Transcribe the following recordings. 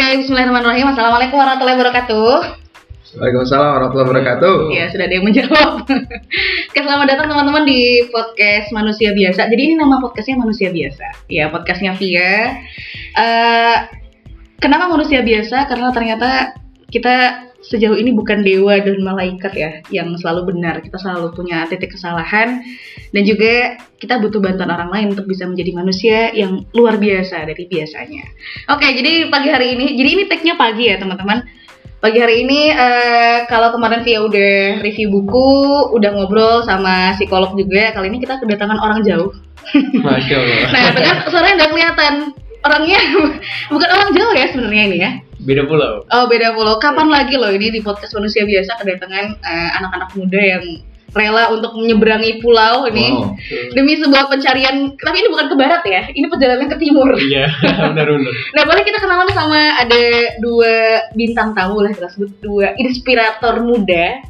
Bismillahirrahmanirrahim. Assalamualaikum warahmatullahi wabarakatuh. Waalaikumsalam warahmatullahi wabarakatuh. Ya, sudah ada yang menjawab. Oke, selamat datang teman-teman di podcast Manusia Biasa. Jadi ini nama podcastnya Manusia Biasa. Ya, podcastnya Via. Eh, kenapa Manusia Biasa? Karena ternyata kita sejauh ini bukan dewa dan malaikat ya yang selalu benar. Kita selalu punya titik kesalahan dan juga kita butuh bantuan orang lain untuk bisa menjadi manusia yang luar biasa dari biasanya. Oke, jadi pagi hari ini, jadi ini tag-nya pagi ya teman-teman. Pagi hari ini eh, kalau kemarin Via udah review buku, udah ngobrol sama psikolog juga, kali ini kita kedatangan orang jauh. Masya Allah. Nah, kan suaranya nggak kelihatan. Orangnya bukan orang jauh ya sebenarnya ini ya. Beda pulau. Oh beda pulau. Kapan lagi loh ini di podcast manusia biasa kedatangan eh, anak-anak muda yang rela untuk menyeberangi pulau ini Wow. demi sebuah pencarian. Tapi ini bukan ke barat ya, ini perjalanan ke timur. Iya, benar-benar. Nah boleh kita kenalan sama ada dua bintang tamu lah kita sebut dua inspirator muda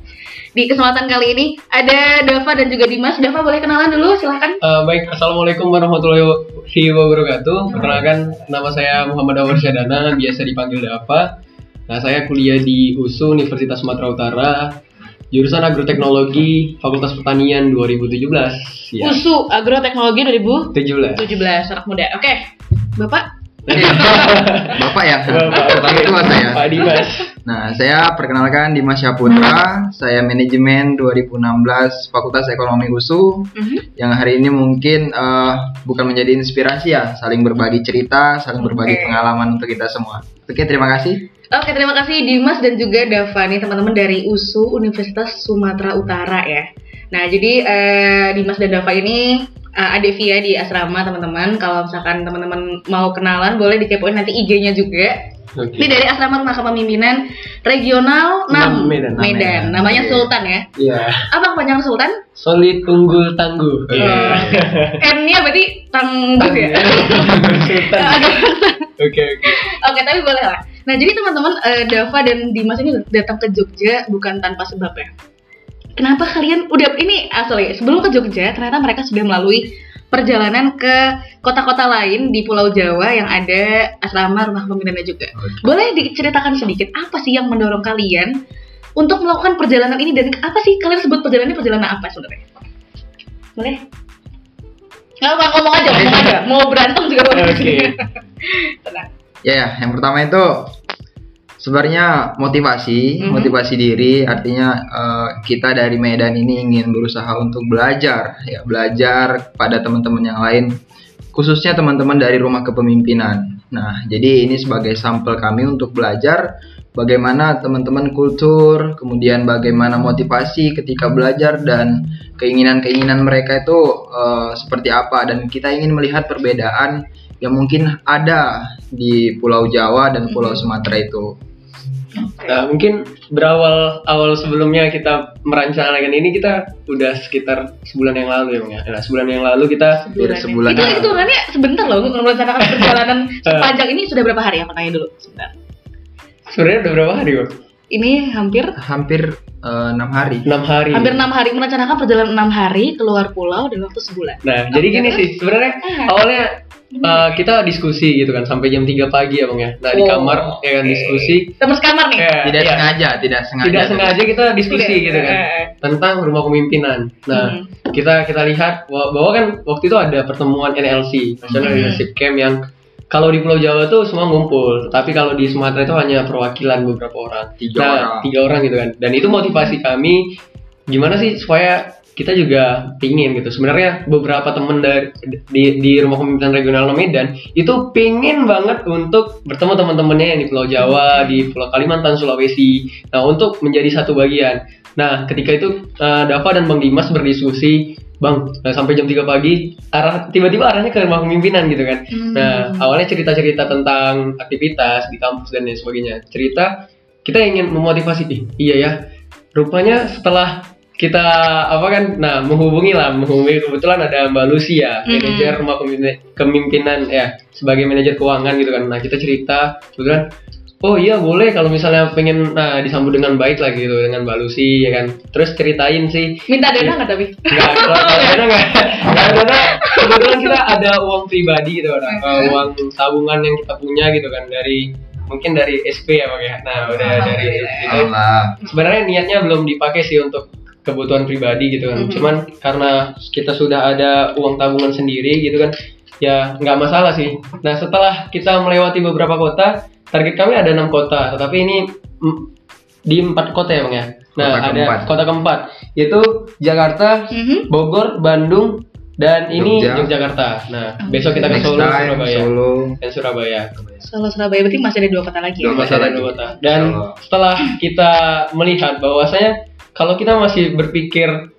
di kesempatan kali ini ada Dava dan juga Dimas. Dava boleh kenalan dulu silahkan. Eh, baik, assalamualaikum warahmatullahi wabarakatuh. Perkenalkan, nama saya Muhammad Awar Syadana, biasa dipanggil Dava. Nah, saya kuliah di USU Universitas Sumatera Utara, jurusan Agroteknologi, Fakultas Pertanian 2017. Ya, USU Agroteknologi 17. 2017 anak muda. Oke, Bapak. Bapak ya, Bapak. orang tua saya. Pak Dimas. Nah, saya perkenalkan Dimas Syaputra, saya manajemen 2016 Fakultas Ekonomi USU Mhm. yang hari ini mungkin eh, bukan menjadi inspirasi ya, saling berbagi cerita, saling berbagi pengalaman untuk kita semua. Oke, terima kasih. Oke, terima kasih Dimas dan juga Dava nih teman-teman dari USU Universitas Sumatera Utara ya. Nah, jadi eh, Dimas dan Dava ini eh, ada via di asrama teman-teman. Kalau misalkan teman-teman mau kenalan boleh dikepoin nanti IG-nya juga. Oke. Ini dari asrama rumah kepemimpinan regional 6 Enam, Medan. Medan. Medan. Namanya. Sultan ya. Iya. Apa kepanjangan Sultan? Solid unggul tangguh. Eh, N-nya berarti tangguh ya. Sultan. Oke, oke. Oke, tapi boleh lah. Nah, jadi teman-teman, eh, Dava dan Dimas ini datang ke Jogja bukan tanpa sebab ya. Kenapa kalian udah ini asli sebelum ke Jogja ternyata mereka sudah melalui perjalanan ke kota-kota lain di Pulau Jawa yang ada asrama rumah pembinaan juga. Oke. Boleh diceritakan sedikit apa sih yang mendorong kalian untuk melakukan perjalanan ini dan apa sih kalian sebut perjalanan ini perjalanan apa sebenarnya? Boleh? Nggak apa ngomong aja, ngomong aja. Mau berantem juga boleh. Oke. Tenang. Ya, ya, yang pertama itu sebenarnya motivasi, Mhm. motivasi diri artinya eh, kita dari Medan ini ingin berusaha untuk belajar, ya belajar pada teman-teman yang lain, khususnya teman-teman dari rumah kepemimpinan. Nah, jadi ini sebagai sampel kami untuk belajar bagaimana teman-teman kultur, kemudian bagaimana motivasi ketika belajar dan keinginan-keinginan mereka itu eh, seperti apa dan kita ingin melihat perbedaan yang mungkin ada di Pulau Jawa dan Pulau Sumatera itu. Nah, mungkin berawal awal sebelumnya kita merancangkan ini kita udah sekitar sebulan yang lalu ya, Bang ya. Nah, sebulan yang lalu kita sebulan itu yang itu lalu. orangnya sebentar loh merencanakan perjalanan sepanjang ini sudah berapa hari aku tanya dulu sebentar sebenarnya udah berapa hari, Bang? ini hampir Hampir eh, enam hari. 6 hari. hampir enam hari merencanakan perjalanan enam hari keluar pulau dan waktu sebulan Nah, jadi gini sih, sebenarnya Ah. awalnya uh, kita diskusi gitu kan sampai jam 3 pagi ya, Bang ya. Nah, di Oh, kamar ya kan diskusi. teman sekamar nih Ya, Tidak ya. sengaja, tidak sengaja. Tidak sengaja kita diskusi Tidak. gitu kan Eh, eh. tentang rumah pemimpinan. Nah, Hmm. kita kita lihat bahwa bahwa kan waktu itu ada pertemuan NLC National Hmm. Leadership Camp yang kalau di Pulau Jawa tuh semua ngumpul, tapi kalau di Sumatera itu hanya perwakilan beberapa orang. Tiga Nah, orang. tiga orang gitu kan. Dan itu motivasi kami gimana sih supaya kita juga pingin gitu. Sebenarnya beberapa temen dari di, di rumah pemimpinan regional Medan itu pingin banget untuk bertemu teman-temannya yang di Pulau Jawa, di Pulau Kalimantan, Sulawesi. Nah, untuk menjadi satu bagian. Nah, ketika itu eh, Dava dan Bang Dimas berdiskusi, Bang, nah, sampai jam 3 pagi arah tiba-tiba arahnya ke rumah pemimpinan gitu kan. Hmm. Nah, awalnya cerita-cerita tentang aktivitas di kampus dan lain sebagainya. Cerita kita ingin memotivasi, "Ih, iya ya. Rupanya setelah kita apa kan, nah menghubungi lah, menghubungi kebetulan ada Mbak Lucia, Mm-mm. manajer rumah kepemimpinan ya, sebagai manajer keuangan gitu kan. Nah, kita cerita, kebetulan oh iya boleh kalau misalnya pengen nah disambut dengan baik lah gitu dengan Mbak Lucy ya kan terus ceritain sih Minta dana nggak tapi? Kalau dana enggak. Kalau dana kebetulan kita ada uang pribadi gitu kan. Uh, uang tabungan yang kita punya gitu kan dari mungkin dari SP ya bang ya. Nah udah dari Allah. sebenarnya niatnya belum dipakai sih untuk kebutuhan pribadi gitu kan. Mhm. Cuman karena kita sudah ada uang tabungan sendiri gitu kan, ya nggak masalah sih. Nah setelah kita melewati beberapa kota, target kami ada enam kota, tetapi ini mm, di empat kota ya bang ya. Nah Kota ada keempat. kota keempat, yaitu Jakarta, Mhm. Bogor, Bandung, dan ini Jogja. Yogyakarta. Nah besok kita ke Solo, time Surabaya, Solo. dan Surabaya. Solo Surabaya berarti masih ada dua kota lagi ya? Dua Masih ada lagi. dua kota. Dan setelah kita melihat bahwasanya kalau kita masih berpikir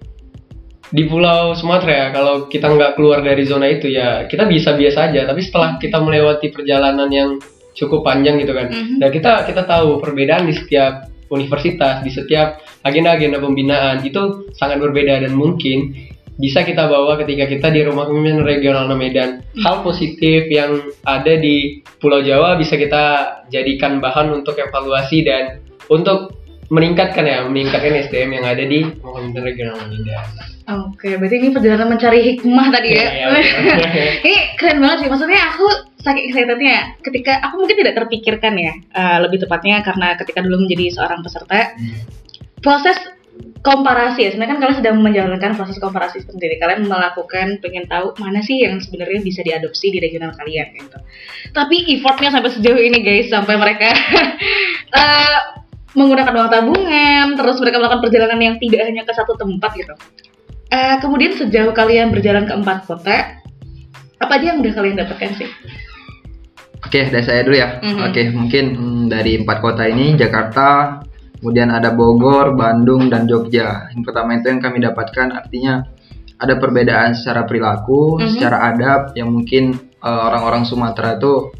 di Pulau Sumatera ya, kalau kita nggak keluar dari zona itu ya kita bisa biasa aja. Tapi setelah kita melewati perjalanan yang cukup panjang gitu kan, Mhm. dan kita kita tahu perbedaan di setiap universitas, di setiap agenda-agenda pembinaan itu sangat berbeda dan mungkin bisa kita bawa ketika kita di rumah pemimpin regional Medan. Hal positif yang ada di Pulau Jawa bisa kita jadikan bahan untuk evaluasi dan untuk meningkatkan ya, meningkatkan SDM yang ada di pemimpin regional Medan. Oke, berarti ini perjalanan mencari hikmah tadi ya. Iya, iya. ini keren banget sih. Maksudnya aku saking excitednya ketika aku mungkin tidak terpikirkan ya, eh, lebih tepatnya karena ketika dulu menjadi seorang peserta, proses komparasi ya. Sebenarnya kan kalian sedang menjalankan proses komparasi sendiri. Kalian melakukan pengen tahu mana sih yang sebenarnya bisa diadopsi di regional kalian gitu. Tapi effortnya sampai sejauh ini guys, sampai mereka eh, menggunakan uang tabungan, terus mereka melakukan perjalanan yang tidak hanya ke satu tempat gitu. Eh, kemudian sejauh kalian berjalan ke empat kota, apa aja yang udah kalian dapatkan sih? Oke, dari saya dulu ya. Mhm. Oke, mungkin hmm, dari empat kota ini Jakarta, kemudian ada Bogor, Bandung, dan Jogja. Yang pertama itu yang kami dapatkan artinya ada perbedaan secara perilaku, Mhm. secara adab yang mungkin eh, orang-orang Sumatera itu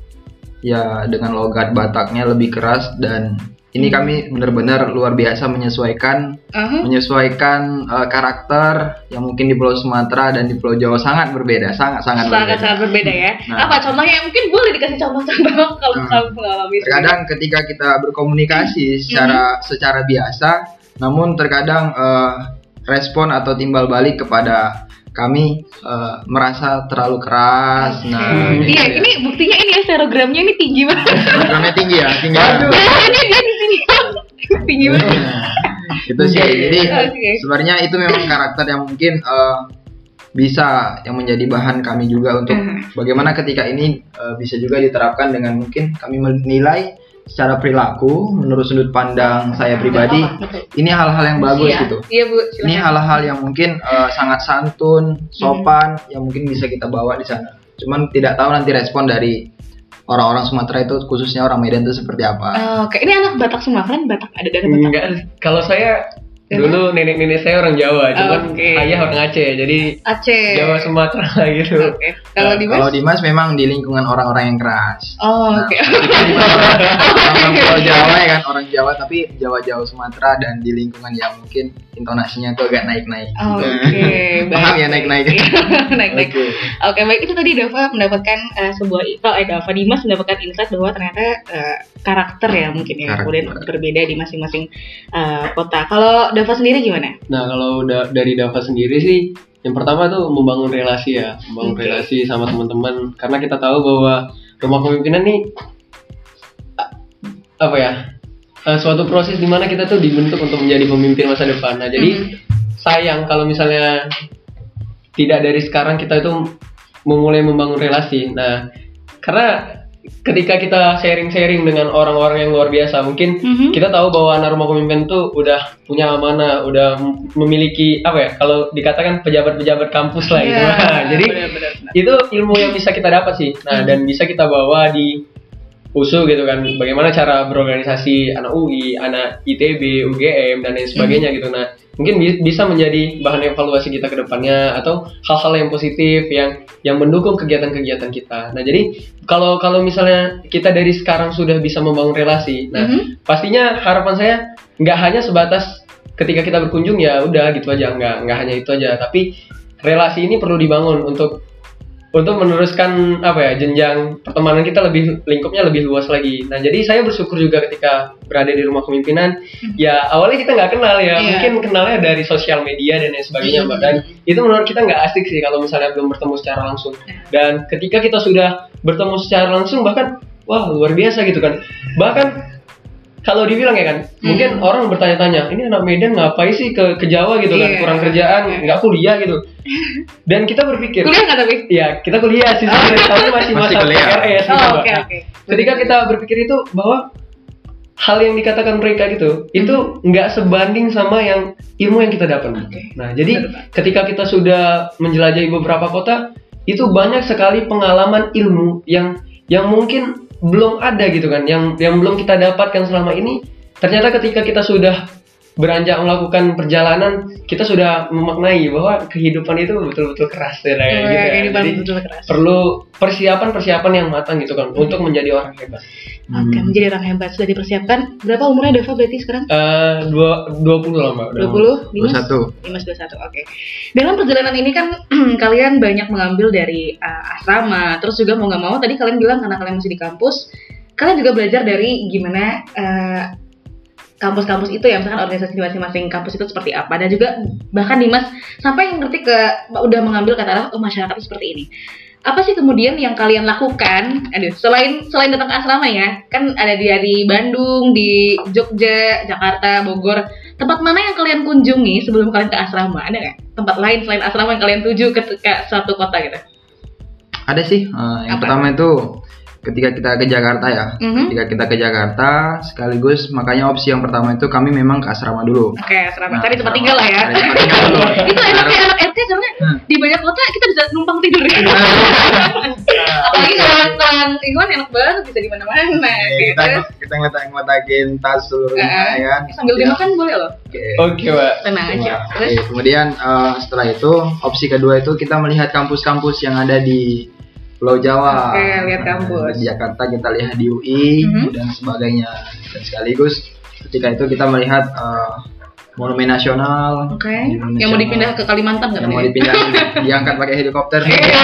ya dengan logat Bataknya lebih keras dan ini Mhm. kami benar-benar luar biasa menyesuaikan Aha. menyesuaikan eh, karakter yang mungkin di Pulau Sumatera dan di Pulau Jawa sangat berbeda, sangat sangat berbeda. sangat sangat berbeda ya. Nah. Apa contohnya? Mungkin boleh dikasih contoh-contoh kalau Hmm. kamu mengalami. terkadang ketika kita berkomunikasi secara secara biasa namun terkadang eh, respon atau timbal balik kepada kami eh, merasa terlalu keras Oke. nah gitu iya, ya. ini buktinya ini ya serogramnya ini tinggi banget. programnya tinggi ya tinggi Aduh. ini dia tinggi banget. Itu sih jadi Oke. sebenarnya itu memang karakter yang mungkin eh, bisa yang menjadi bahan kami juga untuk Hmm. bagaimana ketika ini eh, bisa juga diterapkan dengan mungkin kami menilai secara perilaku menurut sudut pandang saya pribadi Betul. ini hal-hal yang bagus Iya. gitu Iya bu. ini hal-hal yang mungkin eh, sangat santun sopan yang mungkin bisa kita bawa di sana cuman tidak tahu nanti respon dari orang-orang Sumatera itu khususnya orang Medan itu seperti apa? Oh, Oke, ini anak Batak semua kan Batak ada dari Batak. Enggak, kalau saya dulu nenek-nenek saya orang Jawa, cuman Oke. ayah orang Aceh, jadi Aceh. Jawa Sumatera gitu. Oke. Kalau di kalau Mas? Dimas memang di lingkungan orang-orang yang keras Oh, oke. orang Pulau Jawa ya kan orang Jawa tapi Jawa-Jawa Sumatera dan di lingkungan yang mungkin intonasinya tuh agak naik-naik Oke, paham ya naik-naik naik-naik. Oke. Oke, baik itu tadi Dava mendapatkan eh, sebuah oh, eh Dava Dimas mendapatkan insight bahwa ternyata eh, karakter ya mungkin ya Karakter. kemudian berbeda di masing-masing eh, kota. Kalau Dava sendiri gimana? Nah, kalau da- dari Dava sendiri sih, yang pertama tuh membangun relasi ya, membangun Oke. relasi sama teman-teman, karena kita tahu bahwa rumah pemimpinan nih apa ya, eh, suatu proses di mana kita tuh dibentuk untuk menjadi pemimpin masa depan. Nah, jadi Mhm. sayang kalau misalnya tidak dari sekarang kita itu memulai membangun relasi. Nah, karena ketika kita sharing-sharing dengan orang-orang yang luar biasa, mungkin Mhm. kita tahu bahwa anak rumah pemimpin tuh udah punya amanah, udah memiliki apa ya? Kalau dikatakan pejabat-pejabat kampus lah gitu. Iya, Nah, Jadi benar-benar. itu ilmu yang bisa kita dapat sih. Nah, Hmm. dan bisa kita bawa di USU gitu kan. Bagaimana cara berorganisasi anak UI, anak ITB, UGM dan lain sebagainya Hmm. gitu. Nah, mungkin bi- bisa menjadi bahan evaluasi kita ke depannya atau hal-hal yang positif yang yang mendukung kegiatan-kegiatan kita. Nah, jadi kalau kalau misalnya kita dari sekarang sudah bisa membangun relasi, nah Mhm. pastinya harapan saya nggak hanya sebatas ketika kita berkunjung ya udah gitu aja, nggak nggak hanya itu aja, tapi relasi ini perlu dibangun untuk untuk meneruskan apa ya jenjang pertemanan kita lebih lingkupnya lebih luas lagi. Nah jadi saya bersyukur juga ketika berada di rumah kepemimpinan. Ya awalnya kita nggak kenal ya, Iya. mungkin kenalnya dari sosial media dan lain sebagainya, Hmm. Mbak. Dan itu menurut kita nggak asik sih kalau misalnya belum bertemu secara langsung. Dan ketika kita sudah bertemu secara langsung bahkan wah luar biasa gitu kan bahkan kalau dibilang ya kan mungkin Hmm. orang bertanya-tanya ini anak Medan ngapain sih ke ke Jawa gitu kan Iya. kurang kerjaan nggak kuliah gitu dan kita berpikir Kuliah nggak tapi? ya kita kuliah sih sebenarnya tapi masih Masih masa kuliah. PRS gitu Oh, Mbak. oke Nah, oke. ketika kita berpikir itu bahwa hal yang dikatakan mereka gitu itu nggak sebanding sama yang ilmu yang kita dapat. Oke. Nah, jadi Betul, ketika kita sudah menjelajahi beberapa kota, itu banyak sekali pengalaman ilmu yang yang mungkin belum ada gitu kan, yang yang belum kita dapatkan selama ini. Ternyata ketika kita sudah beranjak melakukan perjalanan, kita sudah memaknai bahwa kehidupan itu betul-betul keras ya, kayak gitu. ya. Jadi, betul keras. perlu persiapan-persiapan yang matang gitu kan untuk menjadi orang hebat. Oke, Hmm. menjadi orang hebat sudah dipersiapkan. Berapa umurnya Deva berarti sekarang? Eh dua dua puluh lah mbak. udah. 20? Dimas? 21. Dimas 21, oke. Dalam perjalanan ini kan kalian banyak mengambil dari uh, asrama, terus juga mau nggak mau tadi kalian bilang karena kalian masih di kampus, kalian juga belajar dari gimana uh, kampus-kampus itu ya, misalkan organisasi di masing-masing kampus itu seperti apa, dan juga bahkan Dimas sampai ngerti ke udah mengambil kata oh masyarakat itu seperti ini. Apa sih kemudian yang kalian lakukan? Aduh, selain selain datang ke asrama ya, kan ada di di Bandung, di Jogja, Jakarta, Bogor. Tempat mana yang kalian kunjungi sebelum kalian ke asrama? Ada nggak tempat lain selain asrama yang kalian tuju ke, ke suatu kota gitu? Ada sih. eh, yang Apa? pertama itu ketika kita ke Jakarta ya. Mhm. Ketika kita ke Jakarta, sekaligus makanya opsi yang pertama itu kami memang ke asrama dulu. Oke, asrama. Nah, Cari tempat tinggal lah ya. Cari tempat tinggal dulu. itu enaknya anak RT karena Hmm. di banyak kota kita bisa numpang tidur ya. Apalagi kalau orang lingkungan enak banget bisa di mana-mana. Oke, gitu. kita kita ngeletak ngeletakin tas seluruhnya Eh, ya kan. Sambil Kemudian- dimakan boleh loh. Oke. Oke mbak. Tenang aja. Nah, Terus oke, kemudian eh, setelah itu opsi kedua itu kita melihat kampus-kampus yang ada di Pulau Jawa. Oke, lihat kampus. Di Jakarta kita lihat di UI Mhm. dan sebagainya. Dan sekaligus ketika itu kita melihat eh, monumen nasional. Oke, monumen yang mau dipindah ke Kalimantan yang mau dipindah diangkat pakai helikopter. Iya.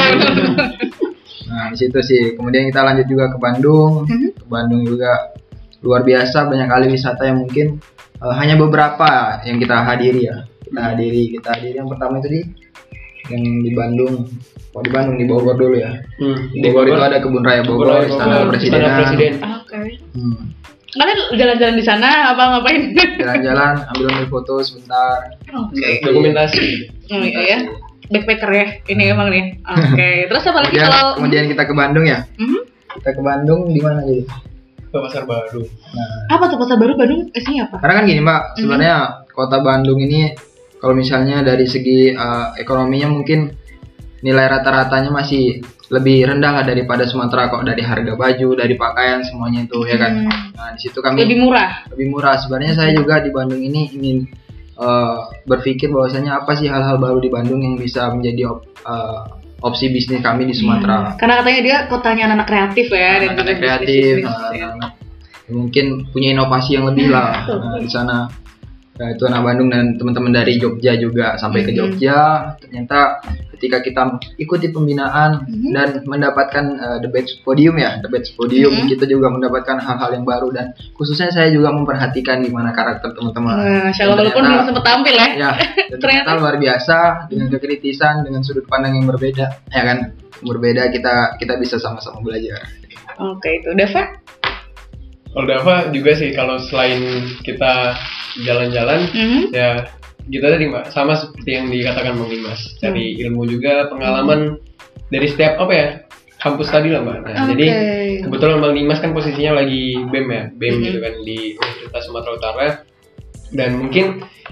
Nah, di situ sih. Kemudian kita lanjut juga ke Bandung. Mhm. Ke Bandung juga luar biasa banyak kali wisata yang mungkin eh, hanya beberapa yang kita hadiri ya. Kita hadiri, kita hadiri yang pertama itu di yang di Bandung. Oh, di Bandung di Bogor dulu ya. Hmm. Di Bogor itu ada kebun raya Bogor, Bogor, istana Bogor, presidenan. Istana Presiden. Oke. Hmm. Kalian jalan-jalan di sana apa ngapain? Jalan-jalan, ambil ambil foto sebentar. Oke. Dokumentasi. Oh iya ya. Backpacker ya. Ini emang nih. Oke. Terus apa lagi Kemudian, kalau kemudian kita ke Bandung ya. Mhm. Kita ke Bandung di mana gitu? Ke pasar baru. Nah, apa tuh pasar baru Bandung isinya apa? Karena kan gini mbak, Mhm. sebenarnya kota Bandung ini kalau misalnya dari segi uh, ekonominya mungkin nilai rata-ratanya masih lebih rendah lah daripada Sumatera kok dari harga baju, dari pakaian semuanya itu ya kan. Hmm. Nah di situ kami Lebih murah. lebih murah. Sebenarnya saya juga di Bandung ini ingin uh, berpikir bahwasanya apa sih hal-hal baru di Bandung yang bisa menjadi op- uh, opsi bisnis kami di Sumatera. Karena katanya dia kotanya anak kreatif ya dan anak juga kreatif, bisnis-bisnis, ya. anak- mungkin punya inovasi yang lebih lah Nah, di sana. Nah, itu anak Bandung dan teman-teman dari Jogja juga sampai ke Mhm. Jogja. Ternyata ketika kita ikuti pembinaan Mhm. dan mendapatkan uh, the best podium ya, the best podium, Mhm. kita juga mendapatkan hal-hal yang baru dan khususnya saya juga memperhatikan gimana karakter teman-teman. Nah, Masya Allah, Dan walaupun belum sempat tampil ya. ya Ternyata- ternyata luar biasa dengan kekritisan dengan sudut pandang yang berbeda ya kan berbeda kita kita bisa sama-sama belajar Oke itu, Dava? Kalau Dava juga sih kalau selain kita jalan-jalan Mhm. ya gitu tadi mbak sama seperti yang dikatakan bang Dimas cari ilmu juga pengalaman dari setiap apa ya kampus tadi lah mbak nah Oke. jadi kebetulan bang Dimas kan posisinya lagi bem ya bem Mhm. gitu kan di Universitas Sumatera Utara dan mungkin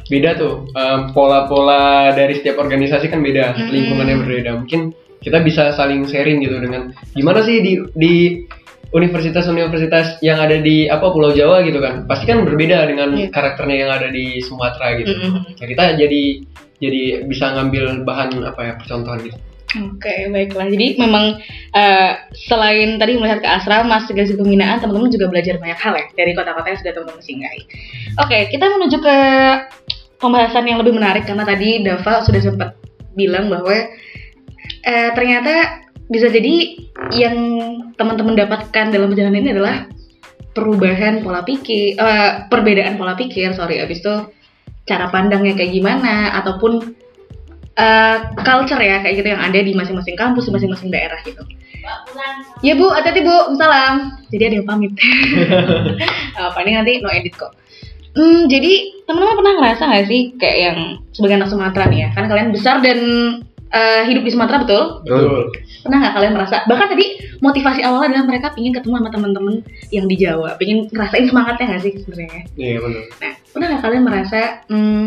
beda tuh em, pola-pola dari setiap organisasi kan beda Mhm. lingkungannya berbeda mungkin kita bisa saling sharing gitu dengan gimana sih di di universitas-universitas yang ada di apa Pulau Jawa gitu kan pasti kan berbeda dengan Iya. karakternya yang ada di Sumatera gitu Mhm. Nah, kita jadi jadi bisa ngambil bahan apa ya percontohan gitu Oke, baiklah. Jadi memang eh, selain tadi melihat ke asrama, segala pembinaan, teman-teman juga belajar banyak hal ya dari kota-kota yang sudah teman-teman singgahi. Oke, kita menuju ke pembahasan yang lebih menarik karena tadi Dava sudah sempat bilang bahwa eh, ternyata bisa jadi yang teman-teman dapatkan dalam perjalanan ini adalah perubahan pola pikir, eh, perbedaan pola pikir, sorry, abis itu cara pandangnya kayak gimana, ataupun eh, culture ya kayak gitu yang ada di masing-masing kampus, di masing-masing daerah gitu. Ya Bu, hati-hati Bu, salam. Jadi ada yang pamit. Apa ini nanti no edit kok. Hmm, jadi teman-teman pernah ngerasa nggak sih kayak yang sebagai anak Sumatera nih ya? Kan kalian besar dan eh, hidup di Sumatera betul? Betul. Pernah nggak kalian merasa? Bahkan tadi motivasi awalnya adalah mereka pingin ketemu sama teman-teman yang di Jawa, pingin ngerasain semangatnya nggak sih sebenarnya? Iya benar. Nah, pernah nggak kalian merasa hmm,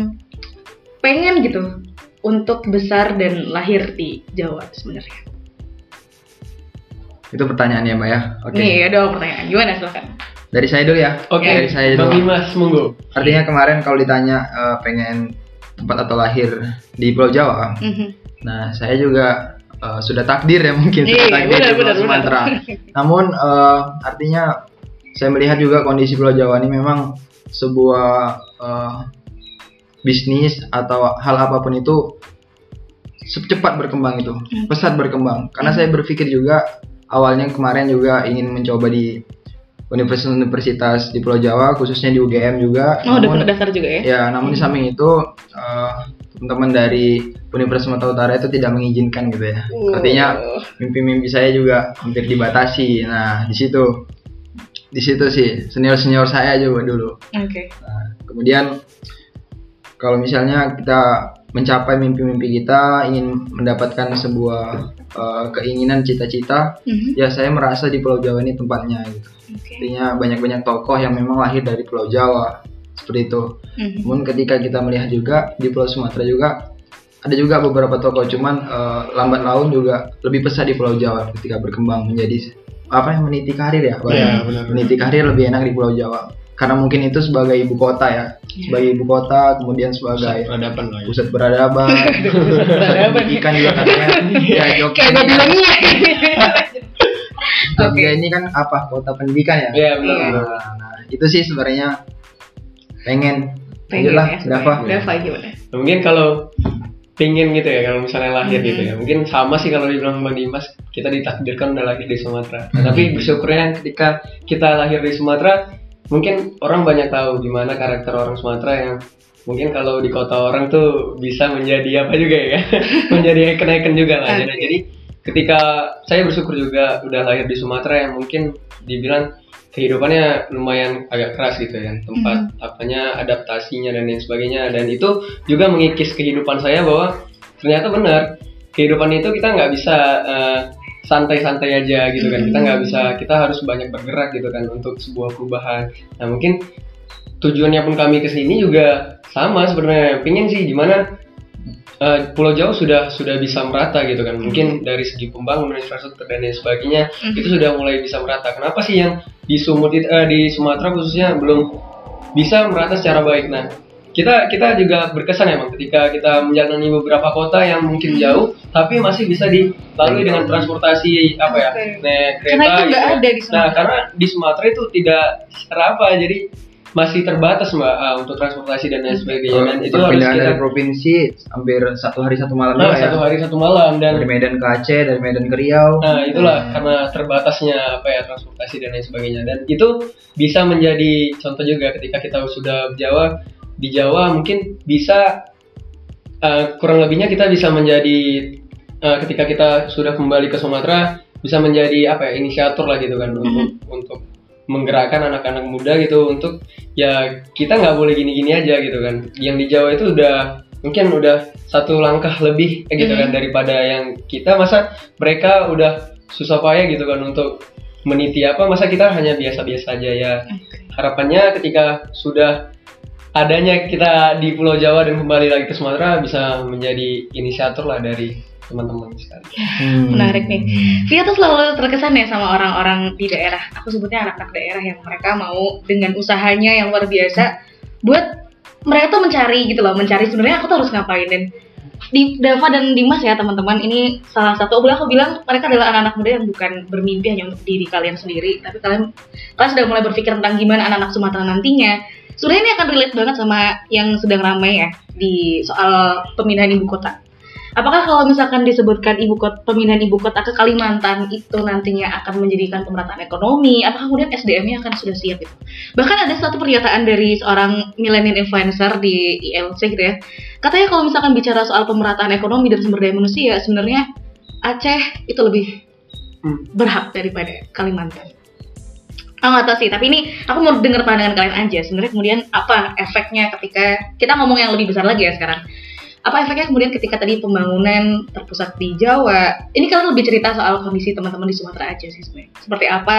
pengen gitu untuk besar dan lahir di Jawa sebenarnya? Itu pertanyaannya Mbak ya. Oke. Nih ada pertanyaan, gimana silakan? Dari saya dulu ya. Oke, Dari saya Bang dulu. Dimas, monggo. Artinya kemarin kalau ditanya eh, pengen tempat atau lahir di Pulau Jawa, Mhm. Nah saya juga eh, sudah takdir ya mungkin Iya, sudah takdir benar, di Pulau benar, benar. Sumatera. Namun eh, artinya saya melihat juga kondisi Pulau Jawa ini memang sebuah eh, bisnis atau hal apa pun itu cepat berkembang itu, Hmm. pesat berkembang. Karena saya berpikir juga awalnya kemarin juga ingin mencoba di universitas-universitas di Pulau Jawa, khususnya di UGM juga. Oh, udah Namun- pernah daftar juga ya? Ya, namun di samping itu eh, teman-teman dari Universitas Sumatera Utara itu tidak mengizinkan gitu ya. Oh. Artinya mimpi-mimpi saya juga hampir dibatasi. Nah, di situ di situ sih senior-senior saya juga dulu. Oke. Nah, kemudian kalau misalnya kita mencapai mimpi-mimpi kita, ingin mendapatkan sebuah eh, keinginan cita-cita, Mhm. ya saya merasa di Pulau Jawa ini tempatnya gitu. Oke. Artinya banyak-banyak tokoh yang memang lahir dari Pulau Jawa. Seperti itu. Mhm. Namun ketika kita melihat juga di Pulau Sumatera juga ada juga beberapa tokoh cuman eh, lambat laun juga lebih pesat di Pulau Jawa ketika berkembang menjadi apa yang meniti karir ya, Pak? Iya, benar. meniti karir lebih enak di Pulau Jawa karena mungkin itu sebagai ibu kota ya, Iya. sebagai ibu kota kemudian sebagai peradaban lah ya. pusat peradaban, Peradaban. pendidikan juga katanya ya Jogja Kayak bilangnya. Jogja ini kan apa kota pendidikan ya? Iya, benar. Iya. Nah, nah, itu sih sebenarnya pengen Pengen Lanjutlah, ya. Dafa. Dafa gimana? Nah, mungkin kalau pingin gitu ya kalau misalnya lahir Mhm. gitu ya mungkin sama sih kalau dibilang Bang Dimas kita ditakdirkan udah lahir di Sumatera Nah, Mhm. tapi bersyukurnya ketika kita lahir di Sumatera mungkin orang banyak tahu gimana karakter orang Sumatera yang mungkin kalau di kota orang tuh bisa menjadi apa juga ya menjadi kenaikan juga lah jadi ketika saya bersyukur juga udah lahir di Sumatera yang mungkin dibilang kehidupannya lumayan agak keras gitu ya tempat apanya adaptasinya dan lain sebagainya. Dan itu juga mengikis kehidupan saya bahwa ternyata benar kehidupan itu kita nggak bisa eh, santai-santai aja gitu kan. Kita nggak bisa kita harus banyak bergerak gitu kan untuk sebuah perubahan. Nah mungkin tujuannya pun kami ke sini juga sama sebenarnya. Pingin sih gimana eh, Pulau Jawa sudah sudah bisa merata gitu kan. Mungkin dari segi pembangunan infrastruktur dan lain sebagainya Mhm. itu sudah mulai bisa merata. Kenapa sih yang di Sumut itu- eh, di Sumatera khususnya belum bisa merata secara baik? Nah kita kita juga berkesan emang ketika kita menjalani beberapa kota yang mungkin jauh tapi masih bisa dilalui dengan transportasi apa ya naik kereta Karena itu gitu. ada di nah Sumatera. karena di Sumatera itu tidak serapa jadi masih terbatas mbak ah, untuk transportasi dan lain sebagainya dan itu harus kita dari provinsi hampir satu hari satu malam nah, ya. satu hari satu malam dan dari Medan ke Aceh dari Medan ke Riau. Nah, itulah karena terbatasnya apa ya transportasi dan lain sebagainya. Dan itu bisa menjadi contoh juga ketika kita sudah Jawa di Jawa mungkin bisa eh, kurang lebihnya kita bisa menjadi eh, ketika kita sudah kembali ke Sumatera bisa menjadi apa ya inisiator lah gitu kan untuk untuk menggerakkan anak-anak muda gitu untuk ya kita nggak boleh gini-gini aja gitu kan. Yang di Jawa itu udah mungkin udah satu langkah lebih eh, gitu kan daripada yang kita. Masa mereka udah susah payah gitu kan untuk meniti apa masa kita hanya biasa-biasa aja ya. Harapannya ketika sudah adanya kita di Pulau Jawa dan kembali lagi ke Sumatera bisa menjadi inisiator lah dari teman-teman sekali. Hmm. Menarik nih. Via tuh selalu terkesan ya sama orang-orang di daerah. Aku sebutnya anak-anak daerah yang mereka mau dengan usahanya yang luar biasa buat mereka tuh mencari gitu loh, mencari sebenarnya aku tuh harus ngapain dan di Dava dan Dimas ya teman-teman ini salah satu boleh aku bilang mereka adalah anak-anak muda yang bukan bermimpi hanya untuk diri kalian sendiri tapi kalian kalian sudah mulai berpikir tentang gimana anak-anak Sumatera nantinya sebenarnya ini akan relate banget sama yang sedang ramai ya di soal pemindahan ibu kota Apakah kalau misalkan disebutkan ibu kota pemindahan ibu kota ke Kalimantan itu nantinya akan menjadikan pemerataan ekonomi? Apakah kemudian SDM-nya akan sudah siap itu? Bahkan ada satu pernyataan dari seorang millennial influencer di ILC gitu ya. Katanya kalau misalkan bicara soal pemerataan ekonomi dan sumber daya manusia, sebenarnya Aceh itu lebih Hmm. berhak daripada Kalimantan. Aku nggak tahu sih, tapi ini aku mau dengar pandangan kalian aja. Sebenarnya kemudian apa efeknya ketika kita ngomong yang lebih besar lagi ya sekarang. Apa efeknya kemudian ketika tadi pembangunan terpusat di Jawa? Ini kalian lebih cerita soal kondisi teman-teman di Sumatera aja sih sebenarnya. Seperti apa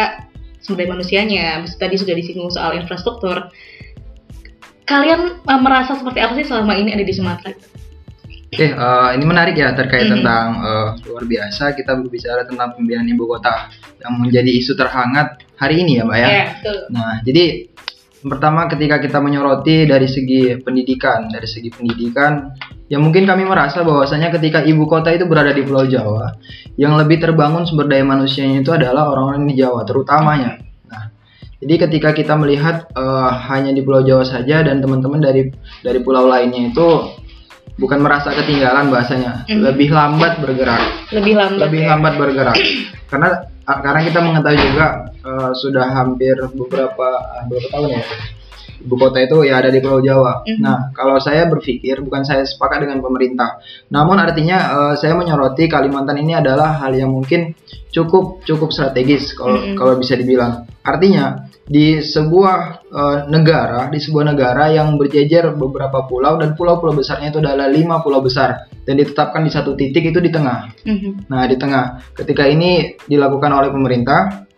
sumber daya manusianya? Tadi sudah disinggung soal infrastruktur. Kalian uh, merasa seperti apa sih selama ini ada di Sumatera? Oke, eh, ini menarik ya terkait Mhm. tentang eh, luar biasa kita berbicara tentang pemindahan ibu kota yang menjadi isu terhangat hari ini ya, Mbak ya. Ya, betul. Nah, jadi pertama ketika kita menyoroti dari segi pendidikan, dari segi pendidikan, ya mungkin kami merasa bahwasanya ketika ibu kota itu berada di Pulau Jawa, yang lebih terbangun sumber daya manusianya itu adalah orang-orang di Jawa, terutamanya. Nah, jadi ketika kita melihat eh, hanya di Pulau Jawa saja dan teman-teman dari dari pulau lainnya itu bukan merasa ketinggalan bahasanya, Mhm. lebih lambat bergerak Lebih lambat. lebih ya. lambat bergerak karena karena kita mengetahui juga eh, sudah hampir beberapa ah, beberapa tahun ya ibu kota itu ya ada di Pulau Jawa. Mhm. Nah kalau saya berpikir bukan saya sepakat dengan pemerintah, namun artinya eh, saya menyoroti Kalimantan ini adalah hal yang mungkin cukup cukup strategis kalau Mhm. kalau bisa dibilang. Artinya di sebuah eh, negara di sebuah negara yang berjejer beberapa pulau dan pulau-pulau besarnya itu adalah lima pulau besar dan ditetapkan di satu titik itu di tengah. Mhm. Nah, di tengah, ketika ini dilakukan oleh pemerintah,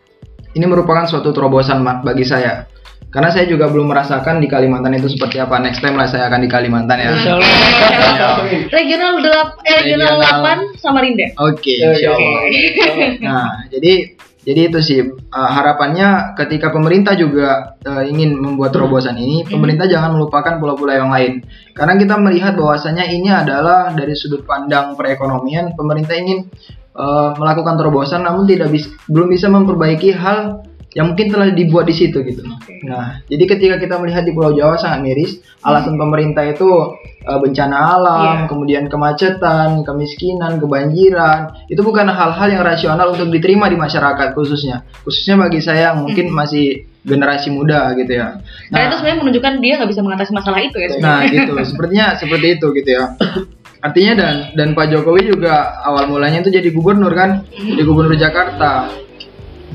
ini merupakan suatu terobosan bagi saya. Karena saya juga belum merasakan di Kalimantan itu seperti apa. Next time lah saya akan di Kalimantan ya. Insya Allah. Oke. Regional 8 eh, regional. 8 Samarinda. Oke, Ya, insya ya. Allah. Nah, jadi jadi itu sih uh, harapannya ketika pemerintah juga uh, ingin membuat terobosan ini, pemerintah jangan melupakan pulau-pulau yang lain. Karena kita melihat bahwasanya ini adalah dari sudut pandang perekonomian, pemerintah ingin uh, melakukan terobosan namun tidak bis- belum bisa memperbaiki hal yang mungkin telah dibuat di situ gitu. Oke. Nah, jadi ketika kita melihat di Pulau Jawa sangat miris, alasan pemerintah itu uh, bencana alam, Iya. kemudian kemacetan, kemiskinan, kebanjiran, itu bukan hal-hal yang rasional untuk diterima di masyarakat khususnya. Khususnya bagi saya yang mungkin masih generasi muda gitu ya. Karena itu sebenarnya menunjukkan dia nggak bisa mengatasi masalah itu ya. sebenarnya. Nah, gitu. Sepertinya seperti itu gitu ya. Artinya dan dan Pak Jokowi juga awal mulanya itu jadi gubernur kan, jadi gubernur Jakarta.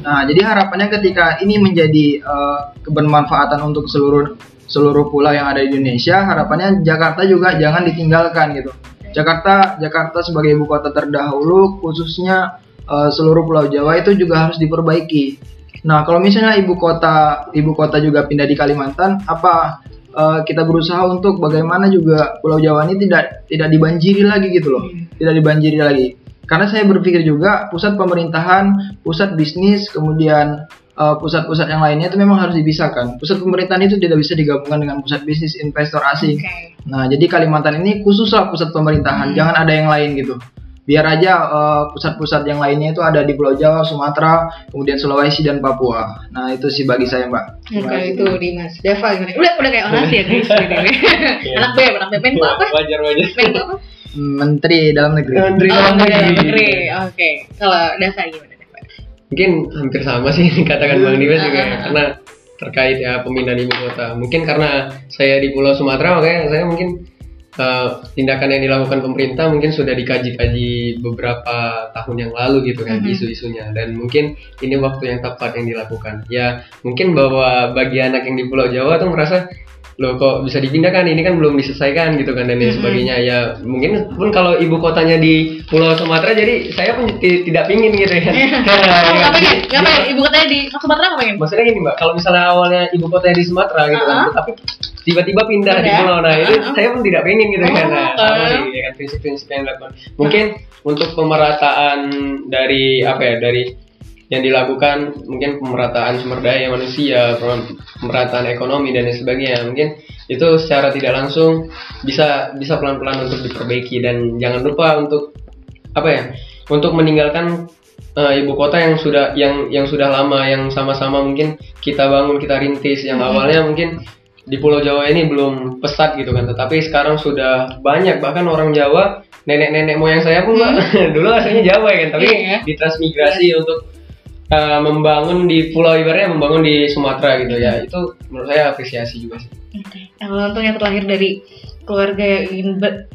Nah, jadi harapannya ketika ini menjadi eh, kebermanfaatan untuk seluruh seluruh pulau yang ada di Indonesia, harapannya Jakarta juga jangan ditinggalkan gitu. Jakarta Jakarta sebagai ibu kota terdahulu khususnya eh, seluruh pulau Jawa itu juga harus diperbaiki. Nah, kalau misalnya ibu kota ibu kota juga pindah di Kalimantan, apa eh, kita berusaha untuk bagaimana juga Pulau Jawa ini tidak tidak dibanjiri lagi gitu loh, tidak dibanjiri lagi. Karena saya berpikir juga pusat pemerintahan, pusat bisnis, kemudian eh, pusat-pusat yang lainnya itu memang harus dipisahkan. Pusat pemerintahan itu tidak bisa digabungkan dengan pusat bisnis investor asing. Oke. Nah, jadi Kalimantan ini khususlah pusat pemerintahan, jangan ada yang lain gitu. Biar aja eh, pusat-pusat yang lainnya itu ada di Pulau Jawa, Sumatera, kemudian Sulawesi dan Papua. Nah, itu sih bagi saya, Mbak. Oke, itu Dimas. Deva gimana? Udah udah kayak orang sih ya guys. Anak BEM, anak BEM. Menko apa? Wajar wajar. Menko apa? Menteri dalam negeri. Menteri Oh, dalam Menteri dalam negeri. Oke. Kalau Dava gimana? Mungkin hampir sama sih dikatakan Bang Dimas juga ya, Ah. karena terkait ya pemindahan ibu kota. Mungkin karena saya di Pulau Sumatera makanya saya mungkin eh, tindakan yang dilakukan pemerintah mungkin sudah dikaji-kaji beberapa tahun yang lalu gitu kan Mhm. isu-isunya dan mungkin ini waktu yang tepat yang dilakukan. Ya mungkin bahwa bagi anak yang di Pulau Jawa tuh merasa loh kok bisa dipindahkan ini kan belum diselesaikan gitu kan dan lain sebagainya ya mungkin pun kalau ibu kotanya di Pulau Sumatera jadi saya pun ti- tidak pingin gitu ya Oh, Nah, ngapain? jadi- Ngapain? Ibu katanya di Sumatera ngapain? maksudnya gini mbak kalau misalnya awalnya ibu kotanya di Sumatera gitu kan Uh-huh. tapi tiba-tiba pindah di pulau nah itu Uh-huh. saya pun tidak pengen gitu kan nah Oh, sama sih ya kan prinsip-prinsip yang dilakukan mungkin untuk pemerataan dari apa ya dari yang dilakukan mungkin pemerataan sumber daya manusia pem- pemerataan ekonomi dan lain sebagainya mungkin itu secara tidak langsung bisa bisa pelan-pelan untuk diperbaiki dan jangan lupa untuk apa ya untuk meninggalkan eh, ibu kota yang sudah yang yang sudah lama yang sama-sama mungkin kita bangun kita rintis yang Mhm. awalnya mungkin di Pulau Jawa ini belum pesat gitu kan tetapi sekarang sudah banyak bahkan orang Jawa nenek-nenek moyang saya pun Mbak, dulu aslinya Jawa ya kan tapi Hmm. Iya. ditransmigrasi untuk eh, membangun di pulau ibaratnya membangun di Sumatera gitu ya itu menurut saya apresiasi juga sih Oke. Untuk yang terlahir dari keluarga yang ingin ber-